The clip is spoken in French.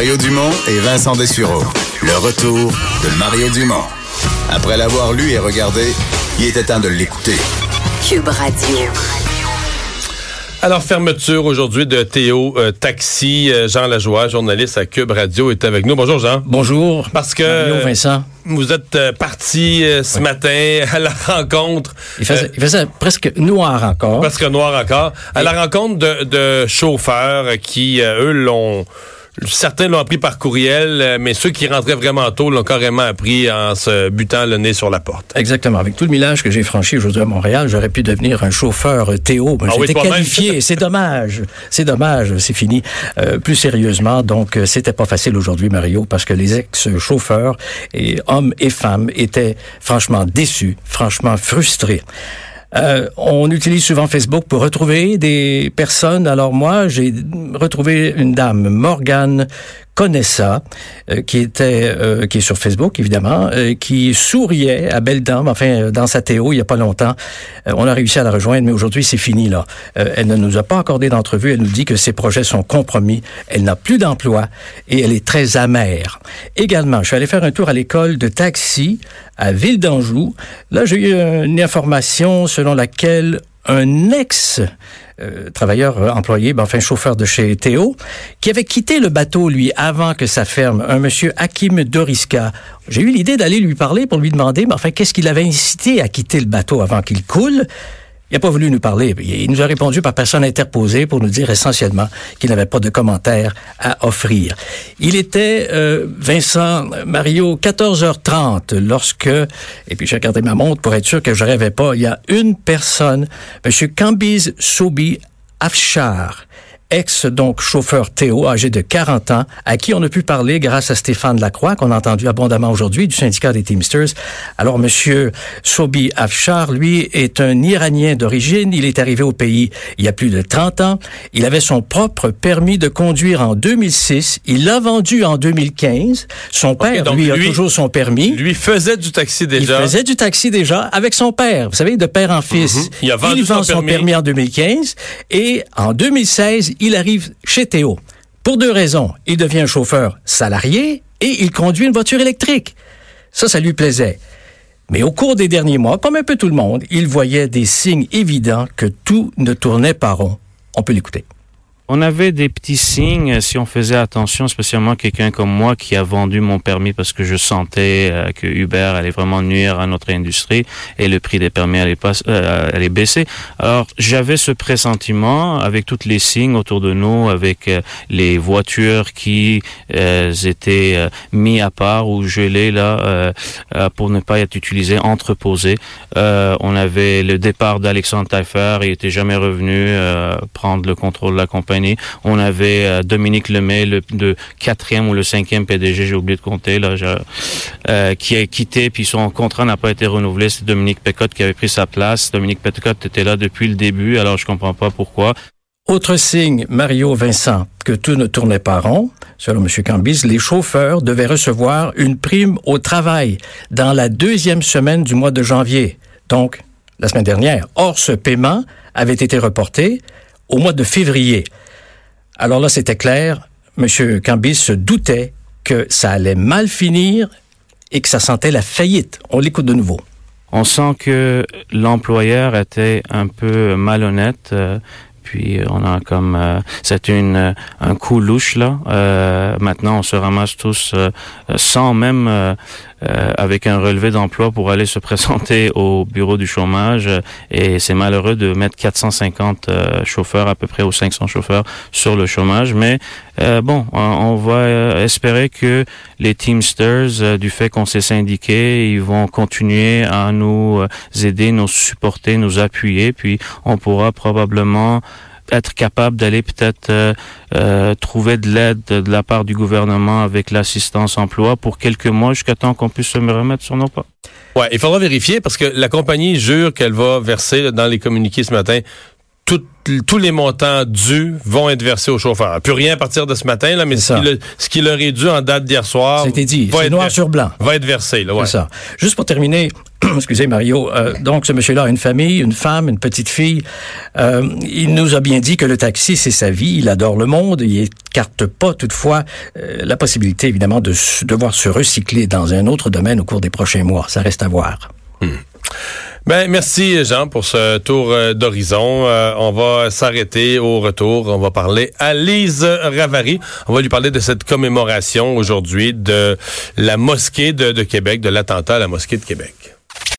Mario Dumont et Vincent Dessureau. Le retour de Mario Dumont. Après l'avoir lu et regardé, il était temps de l'écouter. Cube Radio. Alors, fermeture aujourd'hui de Théo euh, Taxi. Euh, Jean Lajoie, journaliste à Cube Radio, est avec nous. Bonjour, Jean. Bonjour. Parce que Mario, Vincent. vous êtes euh, parti euh, ce matin à la rencontre. Il faisait, euh, il faisait presque noir encore. presque noir encore. À la rencontre de, de chauffeurs qui, euh, eux, l'ont. Certains l'ont appris par courriel, euh, mais ceux qui rentraient vraiment tôt l'ont carrément appris en se butant le nez sur la porte. Exactement. Avec tout le millage que j'ai franchi aujourd'hui à Montréal, j'aurais pu devenir un chauffeur Théo. Ben, Ah J'étais qualifié. C'est dommage. C'est dommage. C'est fini. Euh, plus sérieusement, donc, euh, c'était pas facile aujourd'hui, Mario, parce que les ex-chauffeurs, et hommes et femmes, étaient franchement déçus, franchement frustrés. Euh, on utilise souvent Facebook pour retrouver des personnes. Alors moi, j'ai retrouvé une dame, Morgane Conessa, euh, qui était euh, qui est sur Facebook évidemment, euh, qui souriait à belle dame, enfin euh, dans sa Théo il y a pas longtemps. Euh, on a réussi à la rejoindre, mais aujourd'hui c'est fini là. Elle ne nous a pas accordé d'entrevue. Elle nous dit que ses projets sont compromis. Elle n'a plus d'emploi et elle est très amère. Également, je suis allé faire un tour à l'école de taxi à Ville d'Anjou. Là, j'ai eu une information selon laquelle un ex euh, travailleur euh, employé, ben, enfin chauffeur de chez Théo, qui avait quitté le bateau, lui, avant que ça ferme, un monsieur Hakim Doriska. J'ai eu l'idée d'aller lui parler pour lui demander, mais enfin, qu'est-ce qui l'avait incité à quitter le bateau avant qu'il coule? Il n'a pas voulu nous parler. Il nous a répondu par personne interposée pour nous dire essentiellement qu'il n'avait pas de commentaires à offrir. Il était, euh, Vincent Mario, 14h30 lorsque, et puis j'ai regardé ma montre pour être sûr que je rêvais pas, il y a une personne, M. Kambiz Sobi Afshar, ex donc chauffeur Théo, âgé de 40 ans, à qui on a pu parler grâce à Stéphane Lacroix, qu'on a entendu abondamment aujourd'hui, du syndicat des Teamsters. Alors, Monsieur Sobi Afshar, lui, est un Iranien d'origine. Il est arrivé au pays il y a plus de 30 ans. Il avait son propre permis de conduire en 2006. Il l'a vendu en 2015. Son père, donc lui, a toujours son permis. Lui faisait du taxi Il déjà. faisait du taxi déjà avec son père. Vous savez, de père en fils. Mhm. Il a vendu vend son son permis. permis en 2015 et en 2016, il arrive chez Théo. Pour deux raisons. Il devient chauffeur salarié et il conduit une voiture électrique. Ça, ça lui plaisait. Mais au cours des derniers mois, comme un peu tout le monde, il voyait des signes évidents que tout ne tournait pas rond. On peut l'écouter. On avait des petits signes si on faisait attention, spécialement quelqu'un comme moi qui a vendu mon permis parce que je sentais euh, que Uber allait vraiment nuire à notre industrie et le prix des permis allait, euh, baisser. Alors j'avais ce pressentiment avec tous les signes autour de nous, avec euh, les voitures qui euh, étaient euh, mis à part ou gelées là euh, euh, pour ne pas être utilisées, entreposées. Euh, on avait le départ d'Alexandre Taillefer, il était jamais revenu euh, prendre le contrôle de la compagnie. On avait euh, Dominique Lemay, le, le quatrième ou le cinquième PDG, j'ai oublié de compter, euh, qui a quitté, puis son contrat n'a pas été renouvelé. C'est Dominique Pécotte qui avait pris sa place. Dominique Pécotte était là depuis le début, alors je comprends pas pourquoi. Autre signe, Mario Vincent, que tout ne tournait pas rond, selon M. Cambis, les chauffeurs devaient recevoir une prime au travail dans la deuxième semaine du mois de janvier, donc la semaine dernière. Or, ce paiement avait été reporté au mois de février. Alors là, c'était clair, M. Cambis se doutait que ça allait mal finir et que ça sentait la faillite. On l'écoute de nouveau. On sent que l'employeur était un peu malhonnête. Puis euh, on a comme euh, c'est une euh, un coup louche là. Euh, maintenant on se ramasse tous euh, sans même euh, avec un relevé d'emploi pour aller se présenter au bureau du chômage. Et c'est malheureux de mettre 450 euh, chauffeurs à peu près ou 500 chauffeurs sur le chômage. Mais bon on, on va espérer que les Teamsters du fait qu'on s'est syndiqué ils vont continuer à nous aider nous supporter nous appuyer. Puis on pourra probablement être capable d'aller peut-être euh, euh, trouver de l'aide de la part du gouvernement avec l'assistance emploi pour quelques mois jusqu'à temps qu'on puisse se remettre sur nos pas. Ouais, il faudra vérifier parce que la compagnie jure qu'elle va verser dans les communiqués ce matin tout- tous les montants dus vont être versés aux chauffeurs. Plus rien à partir de ce matin, là, mais ce qui, le- ce qui leur est dû en date d'hier soir C'était dit, va c'est être, noir ver- sur blanc. va être versé. Là, ouais. C'est ça. Juste pour terminer, excusez Mario, euh, donc ce monsieur-là a une famille, une femme, une petite fille. Euh, il nous a bien dit que le taxi, c'est sa vie. Il adore le monde. Il est n'écarte pas toutefois la possibilité évidemment de devoir se recycler dans un autre domaine au cours des prochains mois. Ça reste à voir. Hmm. Ben, merci Jean pour ce tour d'horizon. on va s'arrêter au retour. On va parler à Lise Ravary. On va lui parler de cette commémoration aujourd'hui de la mosquée de Québec, de l'attentat à la mosquée de Québec.